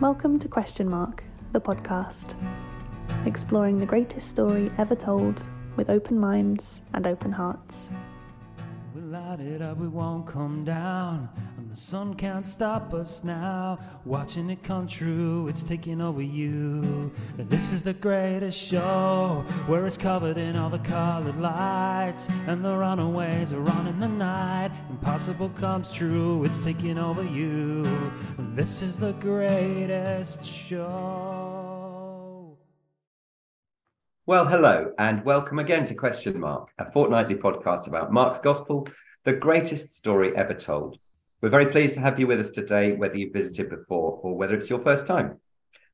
Welcome to Question Mark, the podcast, exploring the greatest story ever told with open minds and open hearts. We light it up, we won't come down. And the sun can't stop us now. Watching it come true, it's taking over you. And this is the greatest show where it's covered in all the colored lights. And the runaways are on in the night. Impossible comes true, it's taking over you. And this is the greatest show. Well, hello, and welcome again to Question Mark, a fortnightly podcast about Mark's Gospel, the greatest story ever told. We're very pleased to have you with us today, whether you've visited before or whether it's your first time.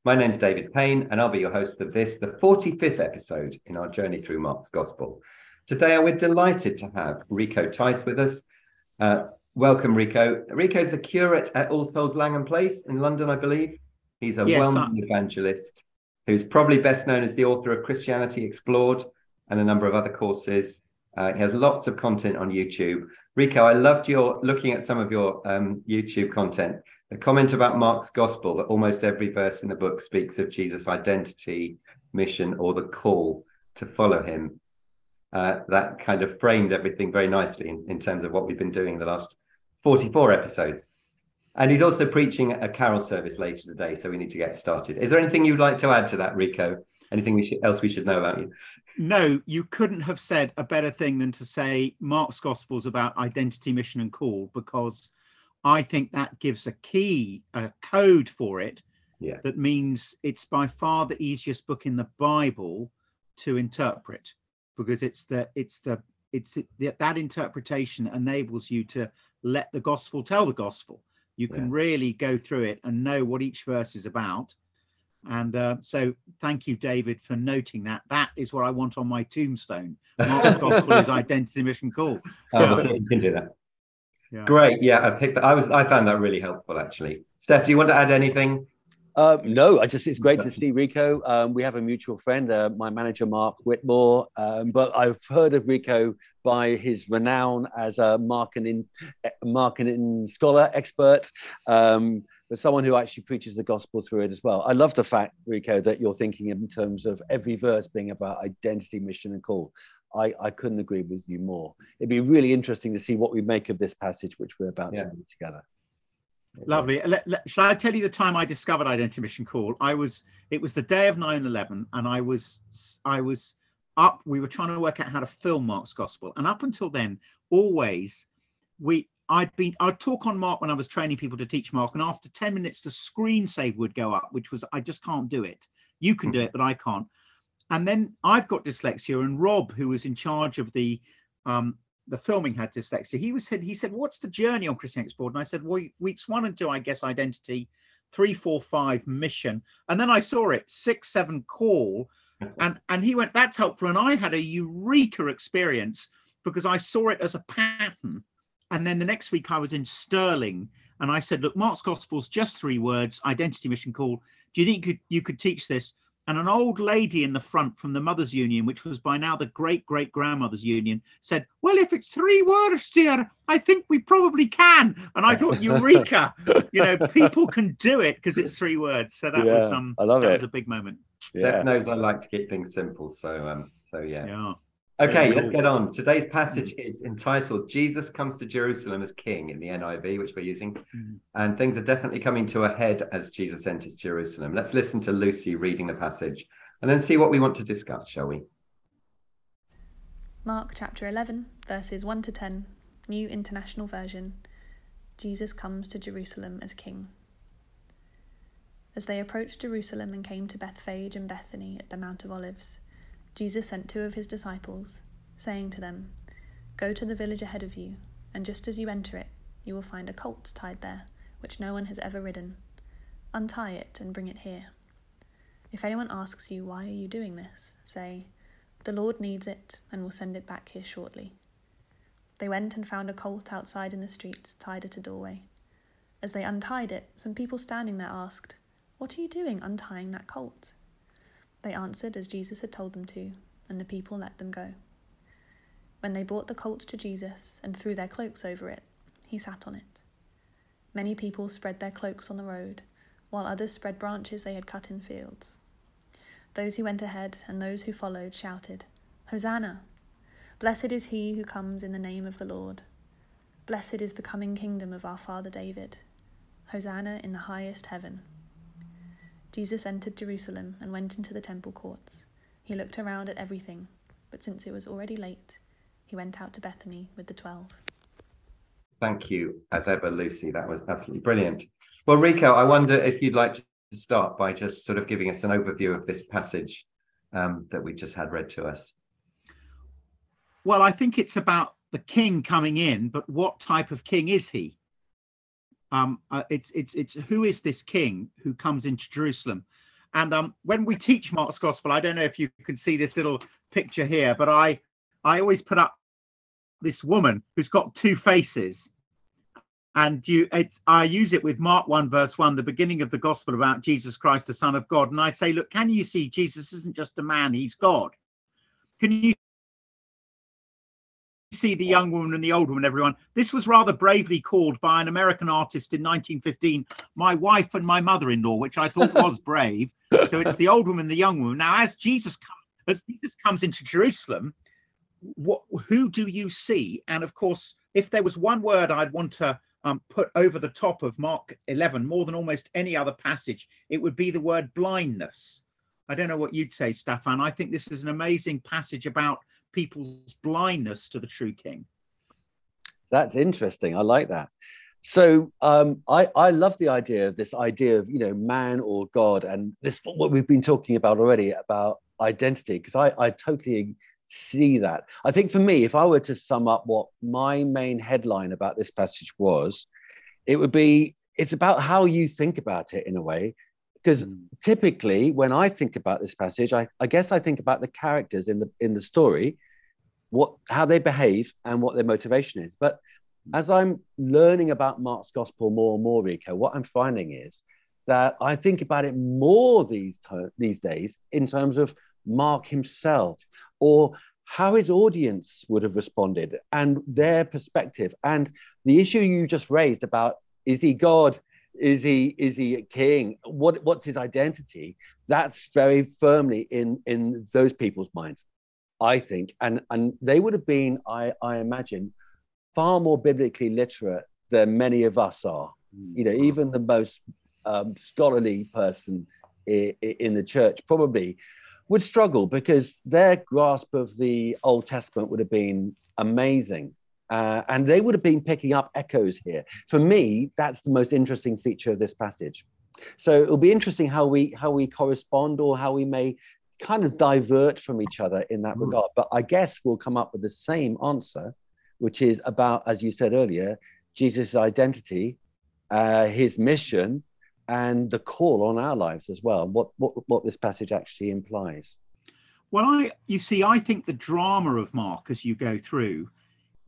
My name's David Payne, and I'll be your host for this, the 45th episode in our journey through Mark's Gospel. Today, we're delighted to have Rico Tice with us. Uh, welcome, Rico. Rico's the curate at All Souls Langham Place in London, I believe. He's a Yes, well-known evangelist who's probably best known as the author of Christianity Explored and a number of other courses. Uh, he has lots of content on YouTube. Rico, I loved your looking at some of your um, YouTube content. The comment about Mark's gospel that almost every verse in the book speaks of Jesus' identity, mission, or the call to follow him. Uh, that kind of framed everything very nicely in, in terms of what we've been doing in the last 44 episodes. And he's also preaching a carol service later today, so we need to get started. Is there anything you'd like to add to that, Rico? Anything we should, else we should know about you? No, you couldn't have said a better thing than to say Mark's Gospel's about identity, mission, and call, because I think that gives a key, a code for it Yeah. that means it's by far the easiest book in the Bible to interpret, because it's the it's the it's it, that that interpretation enables you to let the gospel tell the gospel. You can Yeah. really go through it and know what each verse is about. And uh, so, thank you, David, for noting that. That is what I want on my tombstone. Mark's gospel is identity, mission, call. Oh, Yeah. so you can do that. Yeah. Great. Yeah, I picked that. I was. I found that really helpful, actually. Steph, do you want to add anything? Uh, no, I just it's great to see Rico. Um, we have a mutual friend, uh, my manager Mark Whitmore. Um, but I've heard of Rico by his renown as a marketing eh, marketing scholar expert, um, but someone who actually preaches the gospel through it as well. I love the fact, Rico, that you're thinking in terms of every verse being about identity, mission, and call. I, I couldn't agree with you more. It'd be really interesting to see what we make of this passage, which we're about Yeah. to read together. Lovely. Let, let- shall I tell you the time I discovered Identity Mission Call? I was. It was the day of 9/11, and I was. I was up. We were trying to work out how to film Mark's Gospel, and up until then, always we. I'd been. I'd talk on Mark when I was training people to teach Mark, and after 10 minutes, the screen save would go up, which was I just can't do it. You can do it, but I can't. And then I've got dyslexia, and Rob, who was in charge of the um, the filming had dyslexia. He was said he said, "What's the journey on Christian Explored?" And I said, "Well, weeks one and two, I guess, identity, three, four, five, mission." And then I saw it six, seven, call, and and he went, "That's helpful." And I had a eureka experience because I saw it as a pattern. And then the next week I was in Stirling, and I said, "Look, Mark's Gospel's just three words: identity, mission, call. Do you think you could, you could teach this?" And an old lady in the front from the Mothers Union, which was by now the great great grandmothers union, said, Well, if it's three words, dear, I think we probably can. And I thought, Eureka! you know, people can do it because it's three words. So that was Yeah, um I love that it. was a big moment. Steph knows I like to keep things simple, so um, so yeah. Yeah. Okay, let's get on. Today's passage is entitled "Jesus Comes to Jerusalem as King" in the NIV, which we're using, Mhm. and things are definitely coming to a head as Jesus enters Jerusalem. Let's listen to Lucy reading the passage, and then see what we want to discuss, shall we? Mark chapter 11, verses 1 to 10, New International Version. Jesus comes to Jerusalem as King. As they approached Jerusalem and came to Bethphage and Bethany at the Mount of Olives, Jesus sent two of his disciples, saying to them, Go to the village ahead of you, and just as you enter it, you will find a colt tied there, which no one has ever ridden. Untie it and bring it here. If anyone asks you, Why are you doing this? say, The Lord needs it and will send it back here shortly. They went and found a colt outside in the street, tied at a doorway. As they untied it, some people standing there asked, What are you doing untying that colt? They answered as Jesus had told them to, and the people let them go. When they brought the colt to Jesus and threw their cloaks over it, he sat on it. Many people spread their cloaks on the road, while others spread branches they had cut in fields. Those who went ahead and those who followed shouted, Hosanna! Blessed is he who comes in the name of the Lord. Blessed is the coming kingdom of our father David. Hosanna in the highest heaven. Jesus entered Jerusalem and went into the temple courts. He looked around at everything, but since it was already late, he went out to Bethany with the twelve. Thank you, as ever, Lucy. That was absolutely brilliant. Well, Rico, I wonder if you'd like to start by just sort of giving us an overview of this passage um, that we just had read to us. Well, I think it's about the king coming in, but what type of king is he? Um, uh, it's it's it's who is this king who comes into Jerusalem? And um, when we teach Mark's Gospel, I don't know if you can see this little picture here, but I I always put up this woman who's got two faces, and you I use it with Mark one verse one, the beginning of the Gospel about Jesus Christ, the Son of God, and I say, look, can you see Jesus isn't just a man; he's God. Can you see the young woman and the old woman, everyone. This was rather bravely called by an American artist in 1915, My Wife and My Mother in Law, which I thought was brave. So it's the old woman, the young woman. Now, as Jesus, as Jesus comes into Jerusalem, what, who do you see? And of course, if there was one word I'd want to um, put over the top of Mark 11 more than almost any other passage, it would be the word blindness. I don't know what you'd say, Stefan. I think this is an amazing passage about people's blindness to the true king. That's interesting. I like that. So um, I, I love the idea of this idea of you know man or God, and this what we've been talking about already about identity because I, I totally see that. I think for me, if I were to sum up what my main headline about this passage was, it would be it's about how you think about it in a way. Because mm. typically, when I think about this passage, I, I guess I think about the characters in the in the story, what how they behave and what their motivation is. But as I'm learning about Mark's gospel more and more, Rico, what I'm finding is that I think about it more these to- these days in terms of Mark himself or how his audience would have responded and their perspective. And the issue you just raised about is he God? Is he is he a king? What what's his identity? That's very firmly in in those people's minds. I think, and and they would have been, I I imagine, far more biblically literate than many of us are. You know, even the most um, scholarly person in, in the church probably would struggle because their grasp of the Old Testament would have been amazing. Uh, and they would have been picking up echoes here. For me, that's the most interesting feature of this passage. So it'll be interesting how we how we correspond or how we may kind of divert from each other in that mm. regard. But I guess we'll come up with the same answer, which is about, as you said earlier, Jesus' identity, uh, his mission, and the call on our lives as well. What what what this passage actually implies. Well, I you see, I think the drama of Mark as you go through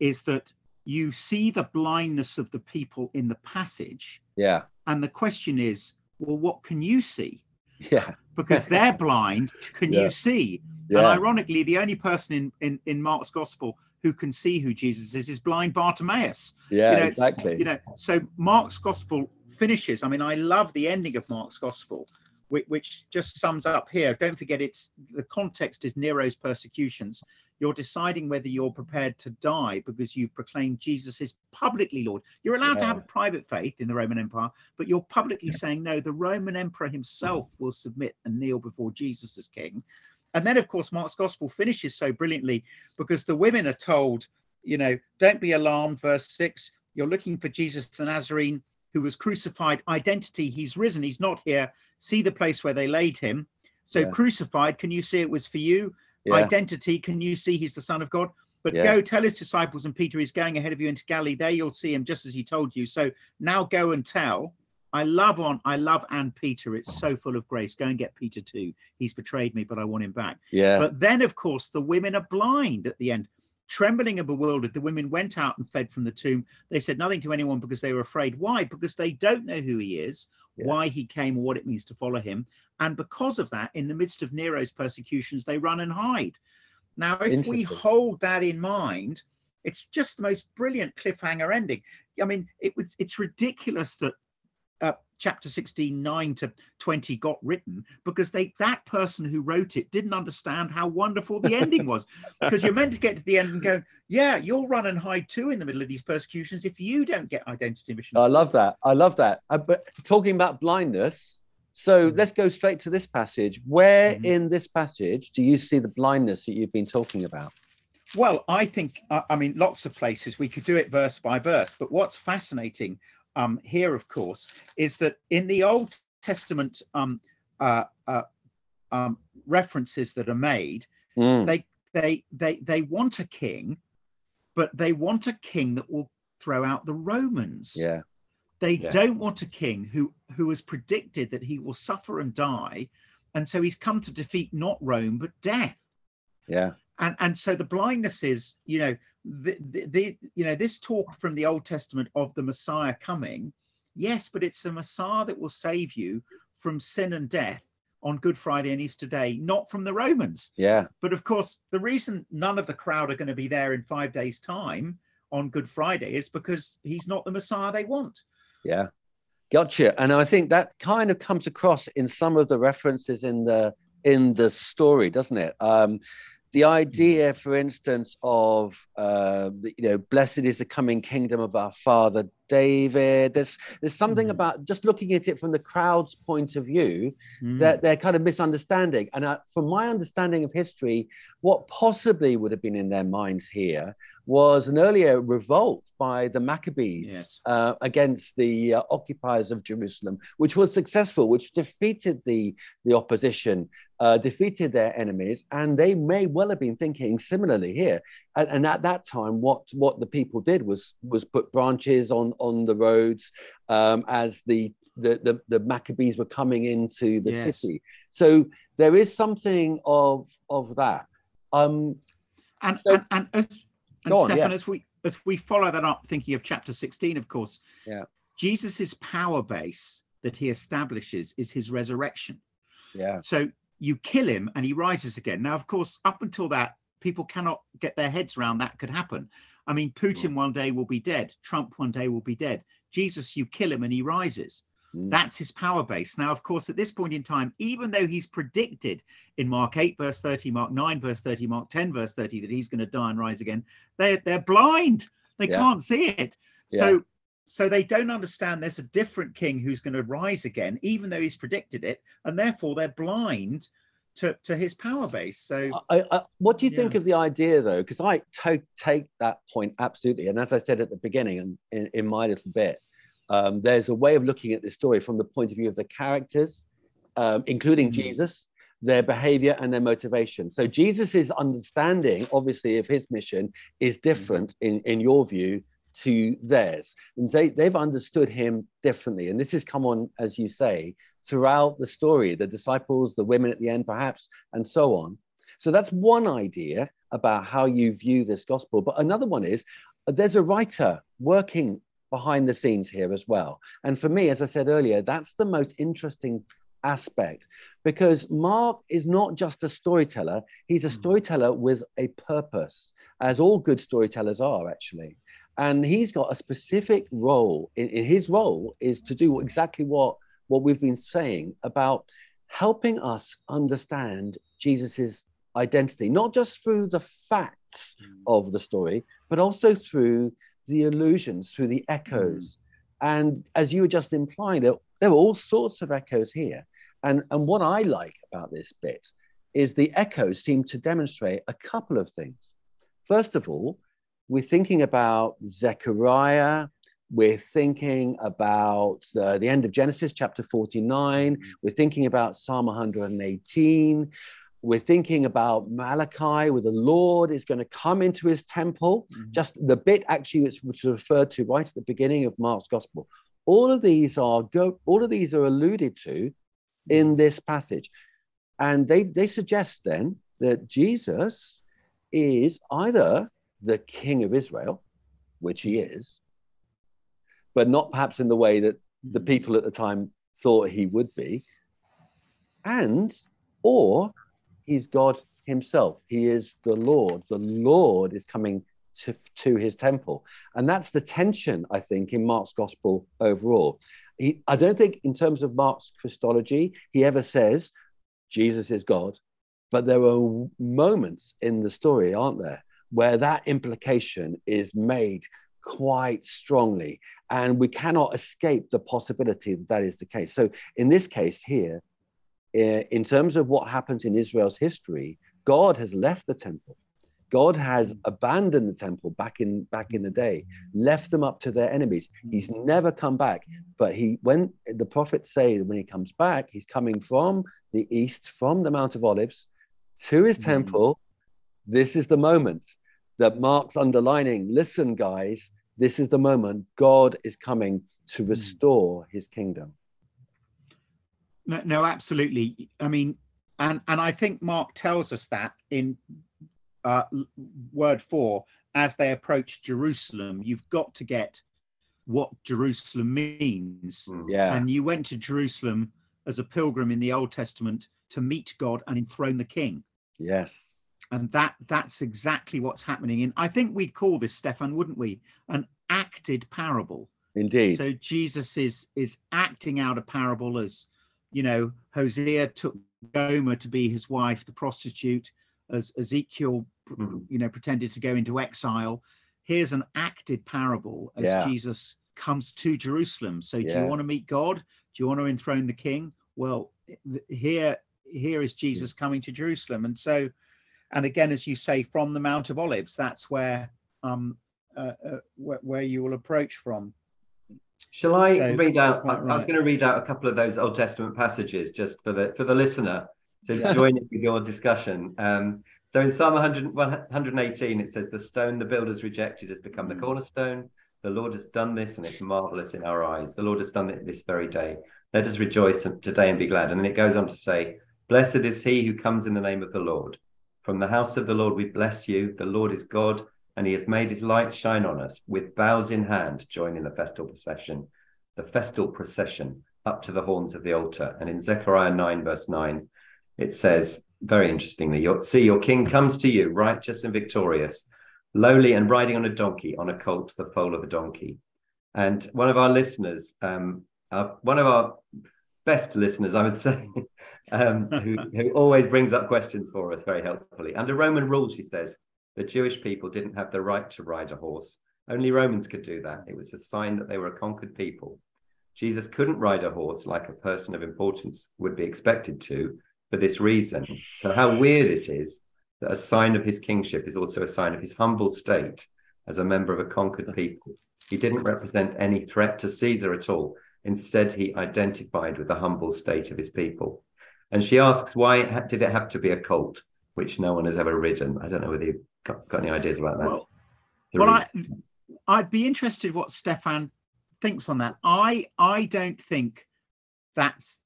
is that you see the blindness of the people in the passage. Yeah. And the question is, well, what can you see? Yeah. because they're blind. Can yeah. you see? Yeah. And ironically, the only person in, in, in Mark's gospel who can see who Jesus is is blind Bartimaeus. Yeah, you know, exactly. You know, so Mark's gospel finishes. I mean, I love the ending of Mark's gospel, which, which just sums up here. Don't forget, it's the context is Nero's persecutions. You're deciding whether you're prepared to die because you've proclaimed Jesus is publicly Lord. You're allowed yeah. to have a private faith in the Roman Empire, but you're publicly yeah. saying, no, the Roman emperor himself will submit and kneel before Jesus as king. And then, of course, Mark's gospel finishes so brilliantly because the women are told, you know, don't be alarmed, verse six, you're looking for Jesus the Nazarene who was crucified. Identity, he's risen, he's not here. See the place where they laid him. So, yeah. crucified, can you see it was for you? Yeah. Identity, can you see he's the Son of God? But yeah. go tell his disciples, and Peter is going ahead of you into Galilee. There you'll see him just as he told you. So now go and tell. I love on I love and Peter. It's so full of grace. Go and get Peter too. He's betrayed me, but I want him back. Yeah. But then, of course, the women are blind at the end. Trembling and bewildered, the women went out and fled from the tomb. They said nothing to anyone because they were afraid. Why? Because they don't know who he is, yeah. why he came, or what it means to follow him. And because of that, in the midst of Nero's persecutions, they run and hide. Now, if we hold that in mind, it's just the most brilliant cliffhanger ending. I mean, it was it's ridiculous that chapter 16 9 to 20 got written because they that person who wrote it didn't understand how wonderful the ending was because you're meant to get to the end and go yeah you'll run and hide too in the middle of these persecutions if you don't get identity mission I love that. I love that. Uh, but talking about blindness, so Mhm. let's go straight to this passage. Where Mhm. in this passage do you see the blindness that you've been talking about? Well, I think, I mean, lots of places we could do it verse by verse, but what's fascinating um, here, of course, is that in the Old Testament um, uh, uh, um, references that are made, Mm, they they they they want a king, but they want a king that will throw out the Romans. yeah, They Yeah. don't want a king who who has predicted that he will suffer and die, and so he's come to defeat not Rome but death yeah, and and so the blindness is you know the, the, the you know this talk from the old testament of the messiah coming yes but it's the messiah that will save you from sin and death on good friday and easter day not from the romans yeah. but of course the reason none of the crowd are going to be there in five days time on good friday is because he's not the messiah they want Yeah, gotcha. And I think that kind of comes across in some of the references in the in the story, doesn't it? Um, the idea, for instance, of uh, you know, blessed is the coming kingdom of our father David. There's there's something Mhm. about just looking at it from the crowd's point of view Mm. that they're kind of misunderstanding. And uh, from my understanding of history, what possibly would have been in their minds here was an earlier revolt by the Maccabees Yes. uh, against the uh, occupiers of Jerusalem, which was successful, which defeated the, the opposition, uh, defeated their enemies. And they may well have been thinking similarly here. And, and at that time, what, what the people did was, was put branches on, on the roads um, as the the, the, the Maccabees were coming into the Yes. city. So there is something of of that. Um, and So- and, and as and on, Stefan, yeah. as we as we follow that up, thinking of chapter 16, of course, Yeah. Jesus's power base that he establishes is his resurrection. yeah, So you kill him and he rises again. Now, of course, up until that, people cannot get their heads around that could happen. I mean, Putin one day will be dead, Trump one day will be dead. Jesus, you kill him and he rises. Mm. That's his power base. Now, of course, at this point in time, even though he's predicted in Mark 8, verse 30, Mark 9, verse 30, Mark 10, verse 30, that he's going to die and rise again, they're, they're blind. They Yeah. can't see it. Yeah. So, so they don't understand there's a different king who's going to rise again, even though he's predicted it. And therefore, they're blind to, to his power base. So, I, I, what do you think of the idea though? Because I to- take that point absolutely, and as I said at the beginning, and in, in my little bit, um, there's a way of looking at this story from the point of view of the characters, um, including Mm. Jesus, their behavior and their motivation. So Jesus's understanding, obviously, of his mission is different in in your view to theirs, and they they've understood him differently. And this has come on, as you say, throughout the story. The disciples, the women at the end, perhaps, and so on. So that's one idea about how you view this gospel. But another one is there's a writer working behind the scenes here as well. And for me, as I said earlier, that's the most interesting aspect because Mark is not just a storyteller, he's a Mhm. storyteller with a purpose, as all good storytellers are actually. And he's got a specific role. In, in his role is to do exactly what, what we've been saying about helping us understand Jesus's identity, not just through the facts mm. of the story, but also through the illusions, through the echoes. Mm. And as you were just implying, there, there were all sorts of echoes here. And, and what I like about this bit is the echoes seem to demonstrate a couple of things. First of all, we're thinking about Zechariah, we're thinking about uh, the end of Genesis chapter 49, we're thinking about Psalm 118, we're thinking about Malachi, where the Lord is going to come into his temple Mhm. just the bit actually which, which is referred to right at the beginning of Mark's gospel. All of these are go all of these are alluded to in this passage. And they, they suggest then that Jesus is either the king of Israel, which he is, but not perhaps in the way that the Mhm. people at the time thought he would be, and or he's God himself. He is the Lord. The Lord is coming to, to his temple. And that's the tension, I think, in Mark's gospel overall. he, I don't think, in terms of Mark's Christology, he ever says Jesus is God. But there are moments in the story, aren't there, where that implication is made quite strongly. And we cannot escape the possibility that that is the case. So, in this case here, eh, in terms of what happens in Israel's history, God has left the temple. God has abandoned the temple back in back in the day, left them up to their enemies. He's never come back. But he when the prophets say that when he comes back, he's coming from the east, from the Mount of Olives to his temple. This is the moment that Mark's underlining. Listen, guys, this is the moment God is coming to restore his kingdom. No, no, absolutely. I mean, and and I think Mark tells us that in uh, word four, as they approach Jerusalem, you've got to get what Jerusalem means. Yeah. And you went to Jerusalem as a pilgrim in the Old Testament to meet God and enthrone the King. Yes. And that that's exactly what's happening. In I think we'd call this, Stefan, wouldn't we? An acted parable. Indeed. So Jesus is is acting out a parable as, you know, Hosea took Gomer to be his wife, the prostitute, as Ezekiel, Mhm. you know, pretended to go into exile. Here's an acted parable as Yeah. Jesus comes to Jerusalem. So, do Yeah. you want to meet God? Do you want to enthrone the King? Well, here, here is Jesus coming to Jerusalem, and so, and again, as you say, from the Mount of Olives, that's where, um, uh, uh, where, where you will approach from. Shall I So, read out? I, quite I was going to read out a couple of those Old Testament passages just for the for the listener to Yeah. join in with your discussion. Um, so in Psalm 100, 118, it says, "The stone the builders rejected has become the cornerstone. The Lord has done this, and it's marvelous in our eyes. The Lord has done it this very day. Let us rejoice today and be glad." And then it goes on to say, "Blessed is he who comes in the name of the Lord. From the house of the Lord we bless you. The Lord is God." And he has made his light shine on us with bows in hand, joining the festal procession the festal procession up to the horns of the altar. And in Zechariah 9, verse 9, it says, very interestingly, your, see, your king comes to you, righteous and victorious, lowly and riding on a donkey, on a colt, the foal of a donkey. And one of our listeners, um, uh, one of our best listeners, I would say, um, who, who always brings up questions for us very helpfully. Under Roman rule, she says, the Jewish people didn't have the right to ride a horse. Only Romans could do that. It was a sign that they were a conquered people. Jesus couldn't ride a horse like a person of importance would be expected to for this reason. So, how weird it is that a sign of his kingship is also a sign of his humble state as a member of a conquered people. He didn't represent any threat to Caesar at all. Instead, he identified with the humble state of his people. And she asks, why did it have to be a colt, which no one has ever ridden? I don't know whether you've got, got any ideas about that. Well, well, I, I'd be interested what Stefan thinks on that. I I don't think that's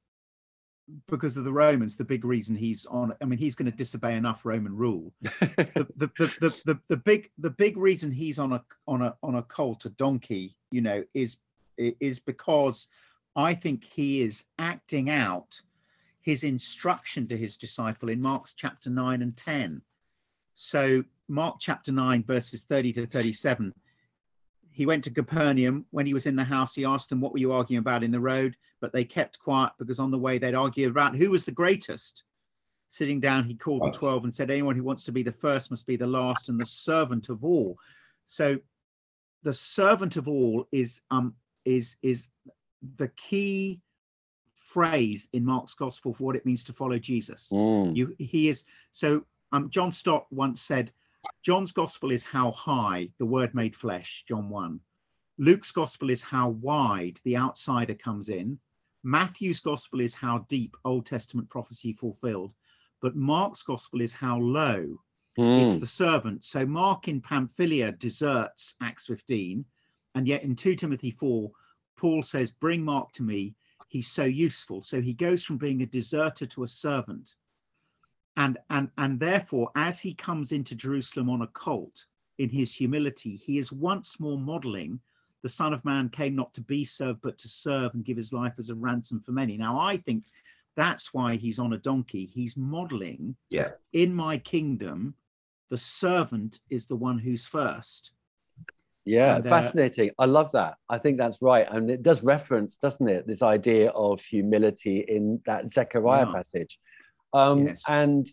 because of the Romans the big reason he's on. I mean, he's going to disobey enough Roman rule. The the, the the the the big the big reason he's on a on a on a colt, a donkey, you know, is is because I think he is acting out his instruction to his disciple in Mark's chapter 9 and 10. So, Mark chapter 9, verses 30 to 37. He went to Capernaum. When he was in the house, he asked them, What were you arguing about in the road? But they kept quiet because on the way they'd argue about who was the greatest. Sitting down, he called the 12 and said, Anyone who wants to be the first must be the last and the servant of all. So, the servant of all is um is is the key phrase in Mark's gospel for what it means to follow Jesus. Mm. You he is so um John Stott once said John's gospel is how high the word made flesh, John 1. Luke's gospel is how wide the outsider comes in. Matthew's gospel is how deep Old Testament prophecy fulfilled. But Mark's gospel is how low it's Mm. the servant. So Mark in Pamphylia deserts Acts 15, and yet in 2 Timothy 4, Paul says, Bring Mark to me. He's so useful. So he goes from being a deserter to a servant. And and and therefore, as he comes into Jerusalem on a colt in his humility, he is once more modeling the Son of Man came not to be served, but to serve and give his life as a ransom for many. Now, I think that's why he's on a donkey. He's modeling Yeah. in my kingdom, the servant is the one who's first. Yeah, And, uh, fascinating. I love that. I think that's right. And it does reference, doesn't it, this idea of humility in that Zechariah Yeah. passage. Um, Yes. And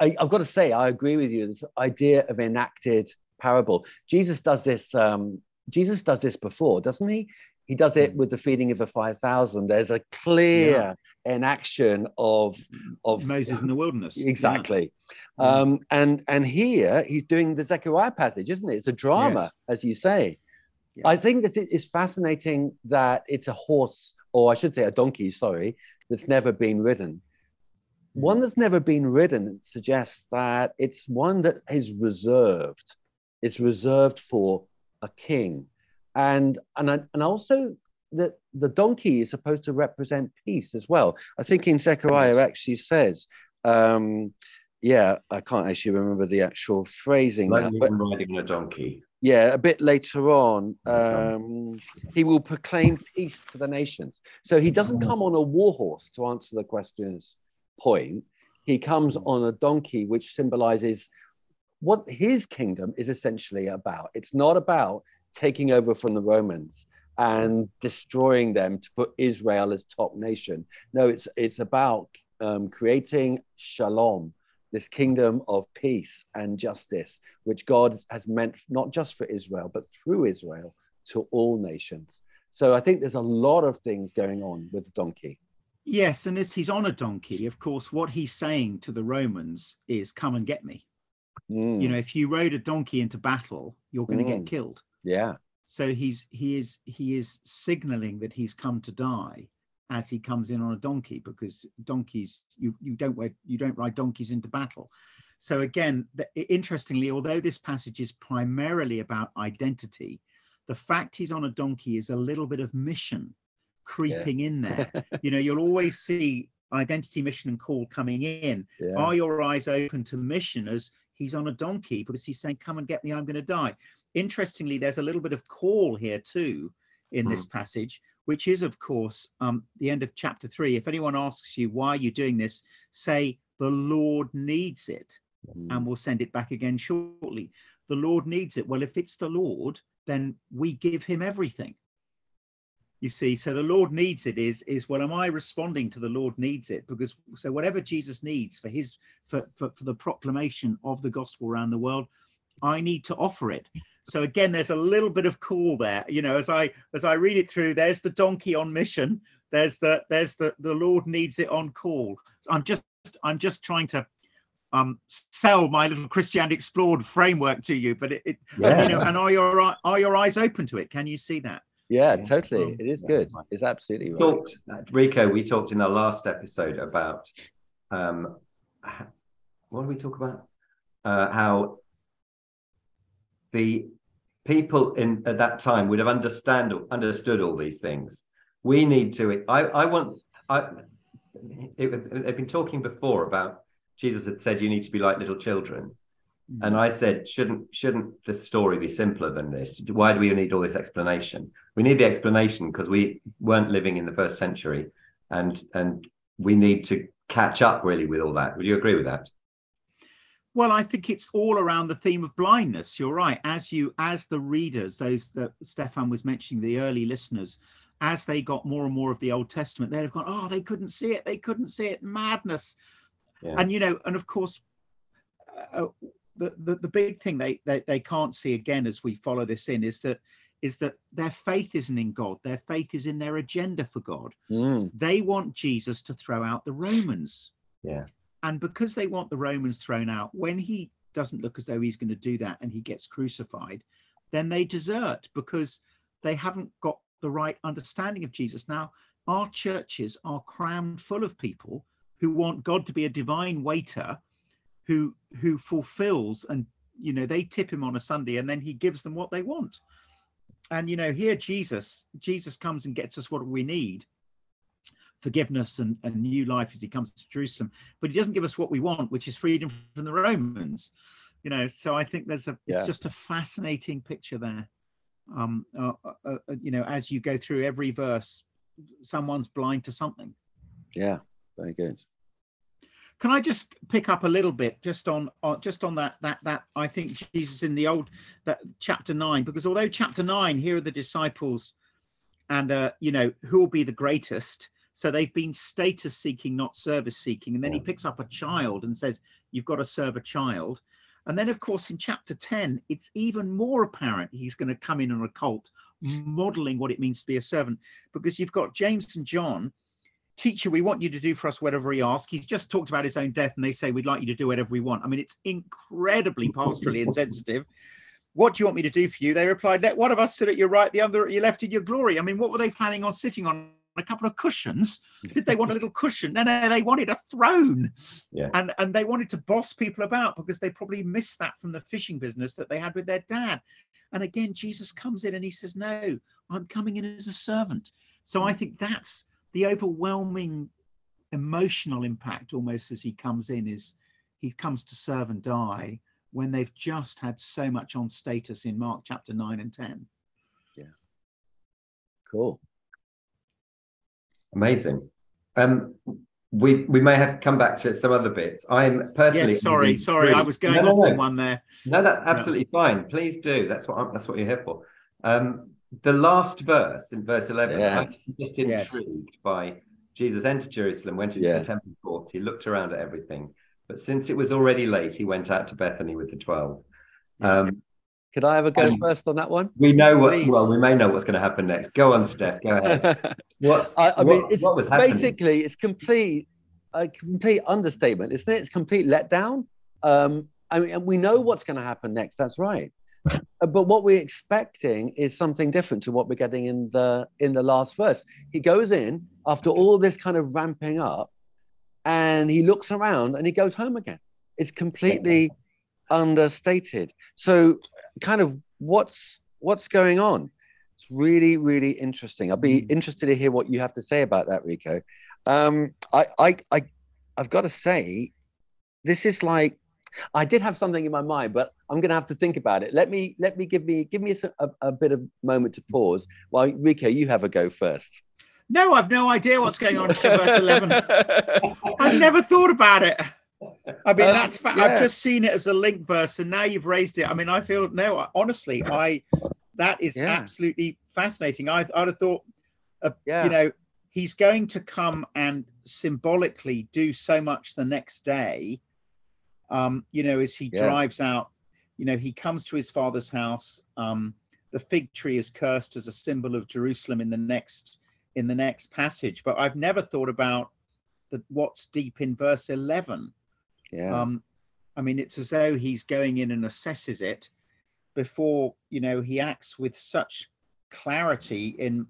I, I've got to say, I agree with you. This idea of enacted parable. Jesus does this. Um, Jesus does this before, doesn't he? He does it Mm. with the feeding of the five thousand. There's a clear enaction of of Moses in the wilderness. Exactly Mm. um and and here he's doing the zechariah passage isn't it it's a drama Yes. as you say Yeah. i think that it is fascinating that it's a horse or i should say a donkey sorry that's never been ridden one Mm. that's never been ridden suggests that it's one that is reserved it's reserved for a king and and I- and also the the donkey is supposed to represent peace as well i think in zechariah actually says um yeah i can't actually remember the actual phrasing now, but riding a donkey. yeah, a bit later on, um, he will proclaim peace to the nations. So he doesn't come on a war horse to answer the question's point. He comes on a donkey, which symbolizes what his kingdom is essentially about. It's not about taking over from the Romans and destroying them to put Israel as top nation. No, it's it's about um, creating shalom, this kingdom of peace and justice, which God has meant not just for Israel, but through Israel to all nations. So I think there's a lot of things going on with the donkey. Yes, and as he's on a donkey, of course, what he's saying to the Romans is, "Come and get me." Mm, You know, if you rode a donkey into battle, you're going to Mm. get killed. Yeah, So he's he is he is signaling that he's come to die as he comes in on a donkey because donkeys you you don't wear you don't ride donkeys into battle. So again, the, interestingly, although this passage is primarily about identity, the fact he's on a donkey is a little bit of mission creeping Yes. in there. you know, you'll always see identity, mission, and call coming in. yeah, Are your eyes open to mission as he's on a donkey because he's saying, Come and get me, I'm going to die? Interestingly, there's a little bit of call here too in this passage, which is, of course, um, the end of chapter three. If anyone asks you, Why are you doing this? say, The Lord needs it, Mm, and we'll send it back again shortly. The Lord needs it. Well, if it's the Lord, then we give him everything. You see, so the Lord needs it is is well, am I responding to the Lord needs it? Because so whatever Jesus needs for his for, for, for the proclamation of the gospel around the world, I need to offer it. So again, there's a little bit of call there. You know, as I as I read it through, there's the donkey on mission. There's the there's the the Lord needs it on call. I'm just I'm just trying to um sell my little Christianity explored framework to you, but it, it Yeah. you know, and are your are your eyes open to it? Can you see that? yeah, Yeah. totally. It is good. It's absolutely right. talked Rico. We talked in our last episode about um, what did we talk about? Uh, how the people in at that time would have understand understood all these things. We need to. I I want. I it, they've been talking before about Jesus had said you need to be like little children. Mm. And I said, shouldn't shouldn't the story be simpler than this? Why do we need all this explanation? We need the explanation because we weren't living in the first century, and and we need to catch up really with all that. Would you agree with that? Well, I think it's all around the theme of blindness. You're right. As you, as the readers, those that Stefan was mentioning, the early listeners, as they got more and more of the Old Testament, they'd have gone, "Oh, they couldn't see it. They couldn't see it. Madness." Yeah. And you know, and of course, uh, the, the the big thing they, they they can't see again as we follow this in is that is that their faith isn't in God. Their faith is in their agenda for God. Mm, They want Jesus to throw out the Romans. Yeah. And because they want the Romans thrown out, when he doesn't look as though he's going to do that and he gets crucified, then they desert because they haven't got the right understanding of Jesus. Now, our churches are crammed full of people who want God to be a divine waiter who who fulfills and you know they tip him on a Sunday and then he gives them what they want. And you know, here Jesus, Jesus comes and gets us what we need forgiveness and, and new life as he comes to Jerusalem. But he doesn't give us what we want, which is freedom from the Romans. You know, so I think there's a it's Yeah. just a fascinating picture there. Um, uh, uh, uh, you know, as you go through every verse, someone's blind to something. yeah, very good. can I just pick up a little bit just on, on just on that that that I think Jesus in the old that chapter nine because although chapter nine here are the disciples and uh you know who will be the greatest so they've been status seeking not service seeking and then he picks up a child and says you've got to serve a child and then of course in chapter 10 it's even more apparent he's going to come in on a cult modeling what it means to be a servant because you've got James and John teacher, we want you to do for us whatever he asks. He's just talked about his own death, and they say, we'd like you to do whatever we want. I mean, it's incredibly pastorally insensitive. What do you want me to do for you? They replied, Let one of us sit at your right, the other at your left in your glory. I mean, what were they planning on sitting on? A couple of cushions? Did they want a little cushion? No, no, they wanted a throne. Yes. And and they wanted to boss people about because they probably missed that from the fishing business that they had with their dad. And again, Jesus comes in and he says, No, I'm coming in as a servant. So I think that's the overwhelming emotional impact almost as he comes in is he comes to serve and die when they've just had so much on status in Mark chapter 9 and 10. Yeah. Cool. Amazing. Um, we we may have come back to some other bits. I'm personally. Yes, sorry, sorry, I was going No, no, off no. on one there. No, that's absolutely fine. Please do. That's what I'm, that's what you're here for. Um, the last verse in verse 11, Yeah. I'm just Yes. intrigued by Jesus entered Jerusalem, went into Yeah. the temple courts, he looked around at everything. But since it was already late, he went out to Bethany with the 12. Um, Could I have a go Um, first on that one? we know what, Please. well, we may know what's going to happen next. Go on, Steph. Go ahead. What's, I, I mean, what, it's what basically it's complete a complete understatement, isn't it? It's complete letdown. Um, I mean, we know what's going to happen next. That's right. But what we're expecting is something different to what we're getting in the in the last verse. He goes in after all this kind of ramping up, and he looks around and he goes home again. It's completely understated. So, kind of what's what's going on? It's really really interesting. I'll be interested to hear what you have to say about that, Rico. Um, I I I I've got to say, this is like I did have something in my mind, but I'm going to have to think about it. Let me let me give me give me a, a, a bit of moment to pause while Rico, you have a go first. No, I've no idea what's going on to verse 11. I've never thought about it. I mean, Uh, that's fa- yeah. I've just seen it as a link verse, and now you've raised it. I mean, I feel no, honestly, I that is Yeah. absolutely fascinating. I, I'd have thought, uh, Yeah. you know, he's going to come and symbolically do so much the next day. Um, you know, as he drives out, you know, he comes to his father's house. Um, the fig tree is cursed as a symbol of Jerusalem in the next in the next passage. But I've never thought about the what's deep in verse 11 yeah. um i mean it's as though he's going in and assesses it before you know he acts with such clarity in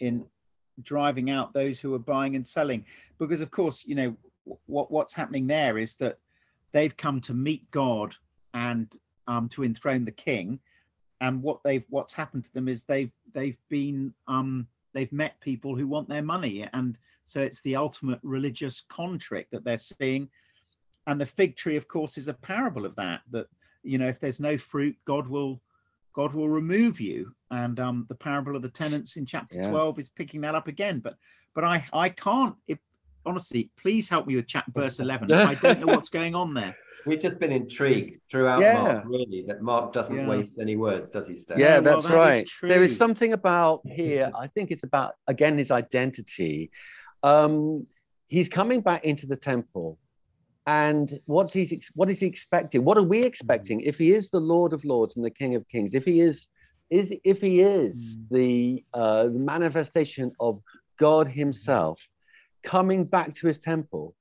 in driving out those who are buying and selling. Because of course you know what what's happening there is that they've come to meet god and um to enthrone the king. And what they've what's happened to them is they've they've been um they've met people who want their money. And so it's the ultimate religious con trick that they're seeing and the fig tree of course is a parable of that that you know if there's no fruit god will god will remove you and um the parable of the tenants in chapter Yeah. 12 is picking that up again but but i i can't if honestly please help me with chap verse 11 i don't know what's going on there We've just been intrigued throughout Yeah. Mark, really, that Mark doesn't Yeah. waste any words, does he, Steph? Yeah, well, that's that is right. There is something about here. I think it's about again his identity. Um, he's coming back into the temple, and what's he's ex- what is he expecting? What are we expecting? If he is the Lord of Lords and the King of Kings, if he is is if he is the uh, manifestation of God Himself coming back to His temple,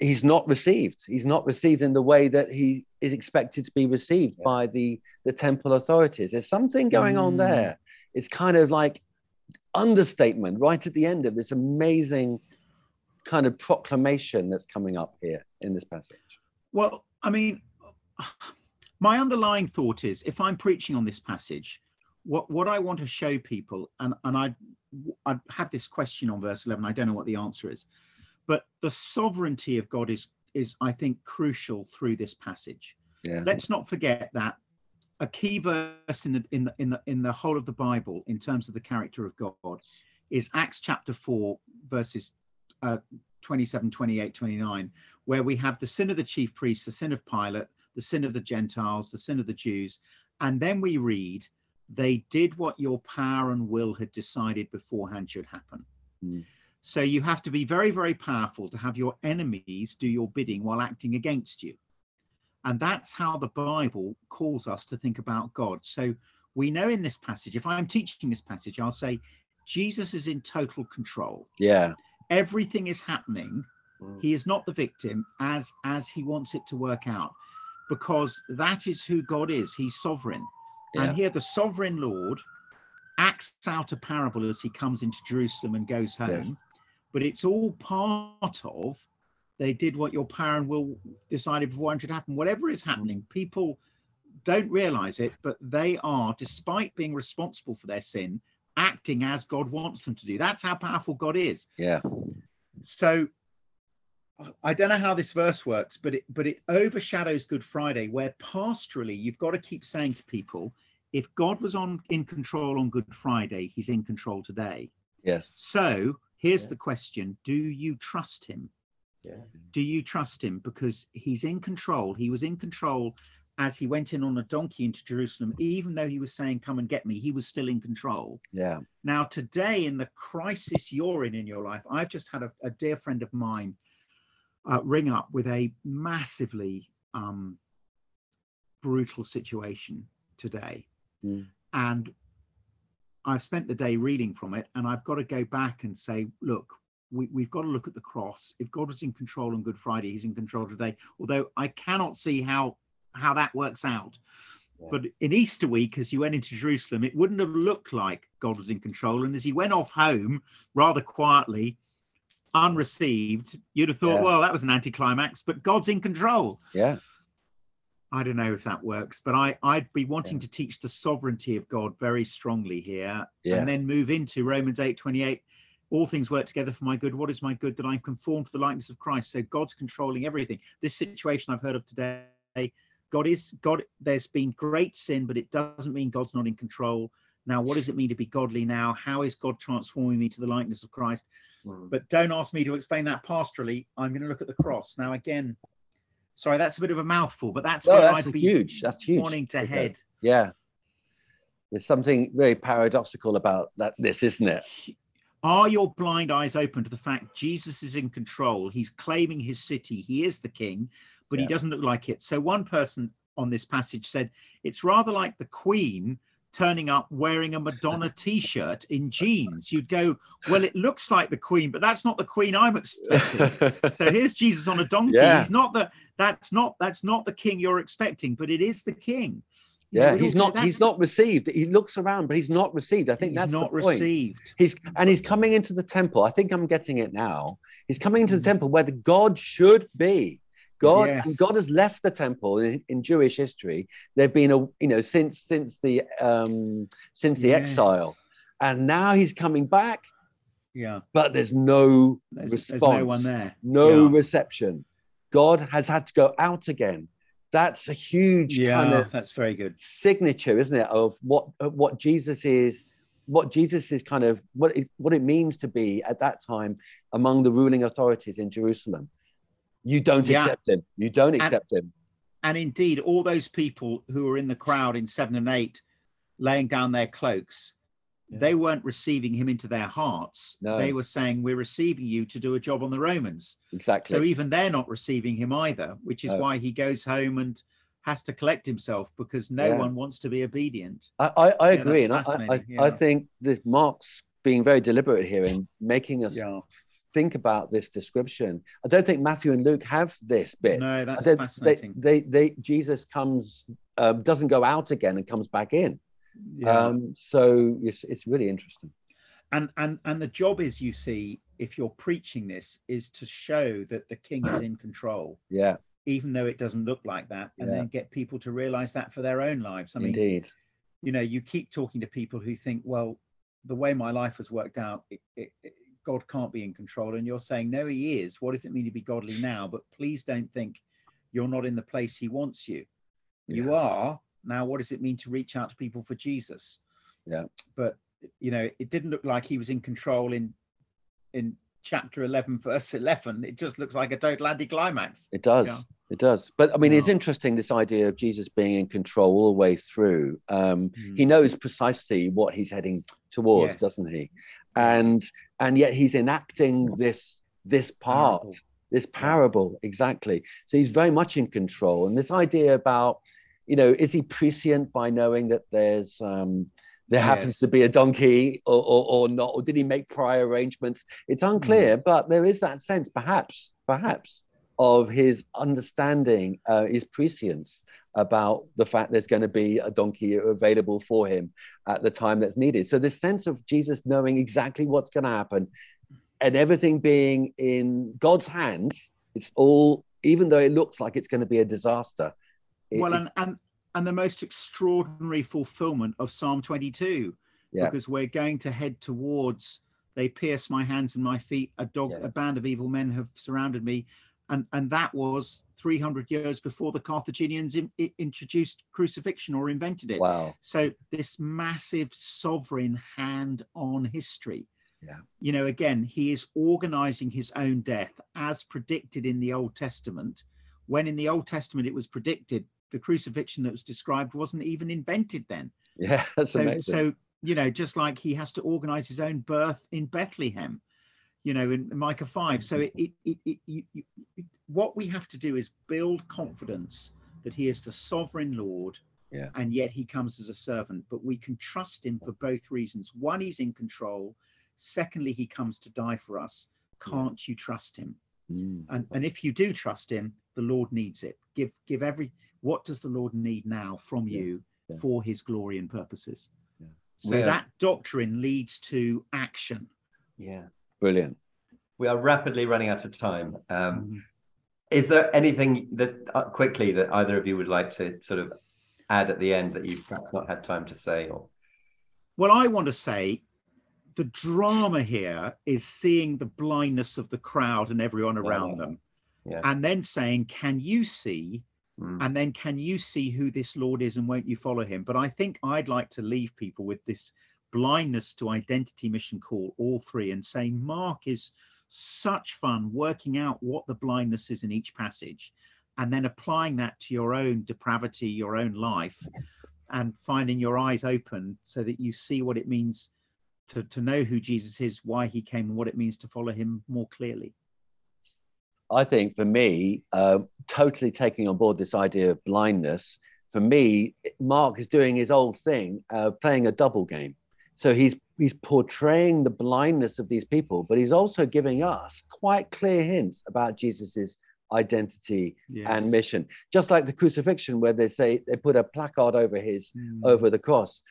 he's not received. He's not received in the way that he is expected to be received Yeah. by the the temple authorities. There's something going on Mm. there. It's kind of like understatement right at the end of this amazing kind of proclamation that's coming up here in this passage. Well, I mean, my underlying thought is if I'm preaching on this passage, what, what I want to show people, and, and I I have this question on verse 11, I don't know what the answer is, but the sovereignty of God is is I think crucial through this passage. Yeah. Let's not forget that a key verse in the in the in the in the whole of the Bible in terms of the character of God is Acts chapter 4 verses uh, 27, 28, 29, where we have the sin of the chief priests, the sin of Pilate, the sin of the Gentiles, the sin of the Jews. And then we read, they did what your power and will had decided beforehand should happen. Mm. So you have to be very, very powerful to have your enemies do your bidding while acting against you. And that's how the Bible calls us to think about God. So we know in this passage, if I'm teaching this passage, I'll say Jesus is in total control. Yeah. Everything is happening. Mm. He is not the victim as as he wants it to work out, because that is who God is. He's sovereign. Yeah. And here the sovereign Lord acts out a parable as he comes into Jerusalem and goes home. Yes. But it's all part of they did what your power and will decided beforehand should happen. Whatever is happening, people don't realize it, but they are, despite being responsible for their sin, acting as God wants them to do. That's how powerful God is. Yeah. So I don't know how this verse works, but it but it overshadows Good Friday, where pastorally you've got to keep saying to people, if God was on in control on Good Friday, he's in control today. Yes. So here's Yeah. the question: Do you trust him? Yeah. Do you trust him? Because he's in control. He was in control as he went in on a donkey into Jerusalem, even though he was saying, Come and get me, he was still in control. Yeah. Now, today, in the crisis you're in in your life, I've just had a, a dear friend of mine uh, ring up with a massively um, brutal situation today. Mm. And I've spent the day reading from it, and I've got to go back and say, look, we, we've got to look at the cross. If God was in control on Good Friday, he's in control today. Although I cannot see how how that works out. Yeah. But in Easter week, as you went into Jerusalem, it wouldn't have looked like God was in control. And as he went off home rather quietly, unreceived, you'd have thought, Yeah. well, that was an anticlimax, but God's in control. Yeah. I don't know if that works, but I, I'd be wanting Yeah. to teach the sovereignty of God very strongly here Yeah. and then move into Romans 8 28. All things work together for my good. What is my good? That I'm conformed to the likeness of Christ. So God's controlling everything. This situation I've heard of today, God is God. There's been great sin, but it doesn't mean God's not in control. Now, what does it mean to be godly now? How is God transforming me to the likeness of Christ? Mm. But don't ask me to explain that pastorally. I'm going to look at the cross. Now, again, sorry, that's a bit of a mouthful, but that's Well, where that's I'd be huge. That's huge. wanting to Okay. head. Yeah. There's something very paradoxical about that. This, isn't it? Are your blind eyes open to the fact Jesus is in control? He's claiming his city. He is the king, but he doesn't look like it. So one person on this passage said it's rather like the Queen turning up wearing a Madonna t-shirt in jeans. You'd go, well, it looks like the Queen, but that's not the Queen I'm expecting. so here's Jesus on a donkey. Yeah. He's not the that's not that's not the king you're expecting, but it is the king. You yeah, know, he's not. He's not received. He looks around, but he's not received. I think he's that's not the point. received. He's and he's coming into the temple. I think I'm getting it now. He's coming into the Mm. temple where the God should be. God Yes. and God has left the temple in, in Jewish history. There've been a you know since since the um since the Yes. exile, and now he's coming back, Yeah. but there's no There's, response. there's no one there. no Yeah. reception. God has had to go out again. That's a huge Yeah, kind of that's very good. signature, isn't it, of what what Jesus is, what Jesus is kind of what it, what it means to be at that time among the ruling authorities in Jerusalem. You don't Yeah. accept him. You don't And- accept him. And indeed, all those people who were in the crowd in seven and eight, laying down their cloaks, Yeah. they weren't receiving him into their hearts. No. They were saying, "We're receiving you to do a job on the Romans." Exactly. So even they're not receiving him either, which is No. why he goes home and has to collect himself because no Yeah. one wants to be obedient. I, I, I Yeah, agree, and I, I, I think that Mark's being very deliberate here in making us. Think about this description. I don't think Matthew and Luke have this bit. No, that's don't- fascinating. They, they, they, Jesus comes, um, doesn't go out again and comes back in. yeah. Um, so it's, it's really interesting. and and and the job is you see if you're preaching this is to show that the king is in control Yeah, even though it doesn't look like that and Yeah. then get people to realize that for their own lives i mean indeed. you know you keep talking to people who think well the way my life has worked out it, it, it- god can't be in control and you're saying no he is what does it mean to be godly now but please don't think you're not in the place he wants you you are now what does it mean to reach out to people for jesus Yeah. but you know it didn't look like he was in control in in chapter 11, verse 11, it just looks like a total anticlimax. It does. Yeah. It does. But I mean, it's interesting this idea of Jesus being in control all the way through. Um, Mm. He knows precisely what he's heading towards, Yes. doesn't he? And and yet he's enacting this this part, Parable. this parable exactly. So he's very much in control. And this idea about, you know, is he prescient by knowing that there's um, there happens Yes. to be a donkey or, or, or not, or did he make prior arrangements? It's unclear, but there is that sense, perhaps, perhaps, of his understanding, uh, his prescience about the fact there's going to be a donkey available for him at the time that's needed. So this sense of Jesus knowing exactly what's going to happen and everything being in God's hands, it's all, even though it looks like it's going to be a disaster. it- well, and, and and the most extraordinary fulfillment of Psalm 22, Yeah. because we're going to head towards. They pierce my hands and my feet. A dog, Yeah. a band of evil men have surrounded me, and and that was 300 years before the Carthaginians in, i- introduced crucifixion or invented it. wow. So this massive sovereign hand on history. Yeah. You know, again, he is organizing his own death as predicted in the Old Testament. When in the Old Testament it was predicted, the crucifixion that was described wasn't even invented then. Yeah, that's So, amazing. so you know, just like he has to organize his own birth in Bethlehem, you know, in Micah 5. So it, it, it, it, you, what we have to do is build confidence that he is the sovereign Lord Yeah. and yet he comes as a servant. But we can trust him for both reasons. One, he's in control. Secondly, he comes to die for us. Can't you trust him? Mm. And, and if you do trust him, the Lord needs it. Give give every what does the Lord need now from Yeah. you Yeah. for his glory and purposes? Yeah. So that doctrine leads to action. Yeah. Brilliant. We are rapidly running out of time. Mm-hmm. Um, is there anything that uh, quickly that either of you would like to sort of add at the end that you've perhaps not had time to say? Or Well, I want to say the drama here is seeing the blindness of the crowd and everyone around Yeah. them, yeah, and then saying, Can you see? Mm. And then, can you see who this Lord is and won't you follow him? But I think I'd like to leave people with this blindness to identity mission call, all three, and saying, Mark is such fun working out what the blindness is in each passage and then applying that to your own depravity, your own life, and finding your eyes open so that you see what it means to, to know who Jesus is, why he came, and what it means to follow him more clearly. I think for me, uh, totally taking on board this idea of blindness, for me, Mark is doing his old thing, uh, playing a double game. So he's he's portraying the blindness of these people, but he's also giving us quite clear hints about Jesus's identity and mission. Just like the crucifixion, where they say they put a placard over his Mm. over the cross,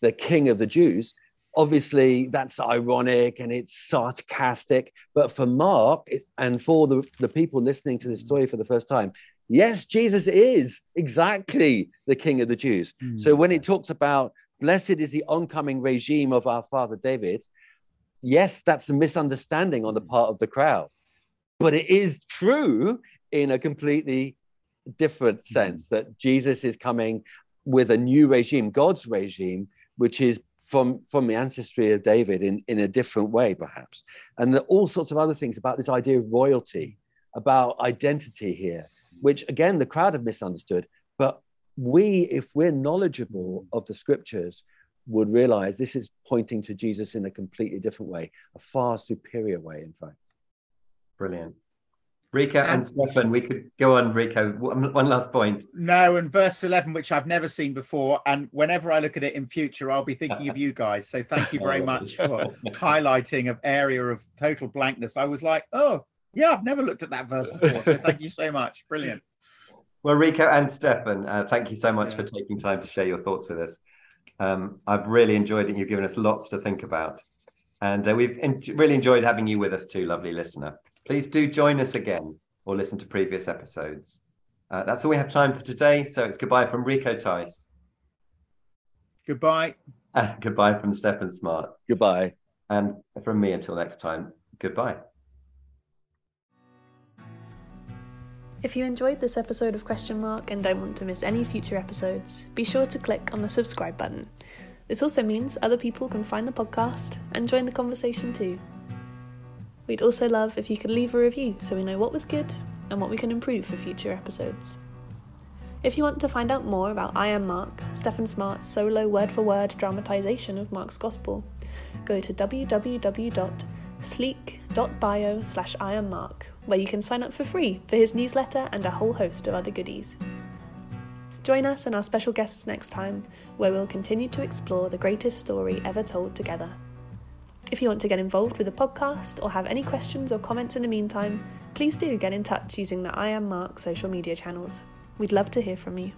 the King of the Jews. Obviously, that's ironic and it's sarcastic. But for Mark and for the, the people listening to this story for the first time, yes, Jesus is exactly the King of the Jews. Mm. So when it talks about blessed is the oncoming regime of our father David, yes, that's a misunderstanding on the hmm. part of the crowd. But it is true in a completely different hmm. sense that Jesus is coming with a new regime, God's regime, which is from from the ancestry of David in, in a different way, perhaps. And there are all sorts of other things about this idea of royalty, about identity here, hmm. which again the crowd have misunderstood. But we, if we're knowledgeable mm. of the scriptures, would realize this is pointing to Jesus in a completely different way, a far superior way, in fact. brilliant. Rico and And- Stefan, we could go on. Rico, one, one last point. No, and verse 11, which I've never seen before. And whenever I look at it in future, I'll be thinking of you guys. So thank you very much for highlighting of area of total blankness. I was like, oh, yeah, I've never looked at that verse before. So thank you so much. Brilliant. Well, Rico and Stefan, uh, thank you so much Yeah. for taking time to share your thoughts with us. Um, I've really enjoyed it. You've given us lots to think about. And uh, we've en- really enjoyed having you with us too, lovely listener. Please do join us again or listen to previous episodes. Uh, that's all we have time for today. So it's goodbye from Rico Tice. Goodbye. and goodbye from Stefan Smart. Goodbye. And from me until next time, goodbye. If you enjoyed this episode of Question Mark and don't want to miss any future episodes, be sure to click on the subscribe button. This also means other people can find the podcast and join the conversation too. We'd also love if you could leave a review so we know what was good and what we can improve for future episodes. If you want to find out more about I Am Mark, Stephen Smart's solo word for word dramatisation of Mark's Gospel, go to www.sleek.bio slash I Am Mark, where you can sign up for free for his newsletter and a whole host of other goodies. Join us and our special guests next time, where we'll continue to explore the greatest story ever told together. If you want to get involved with the podcast or have any questions or comments in the meantime, please do get in touch using the I Am Mark social media channels. We'd love to hear from you.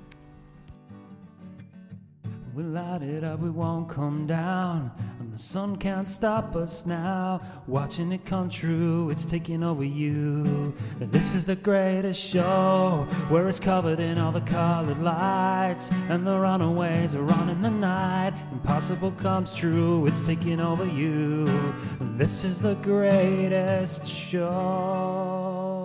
We light it up, we won't come down. And the sun can't stop us now. Watching it come true, it's taking over you. And this is the greatest show where it's covered in all the colored lights. And the runaways are on in the night. Impossible comes true, it's taking over you. And this is the greatest show.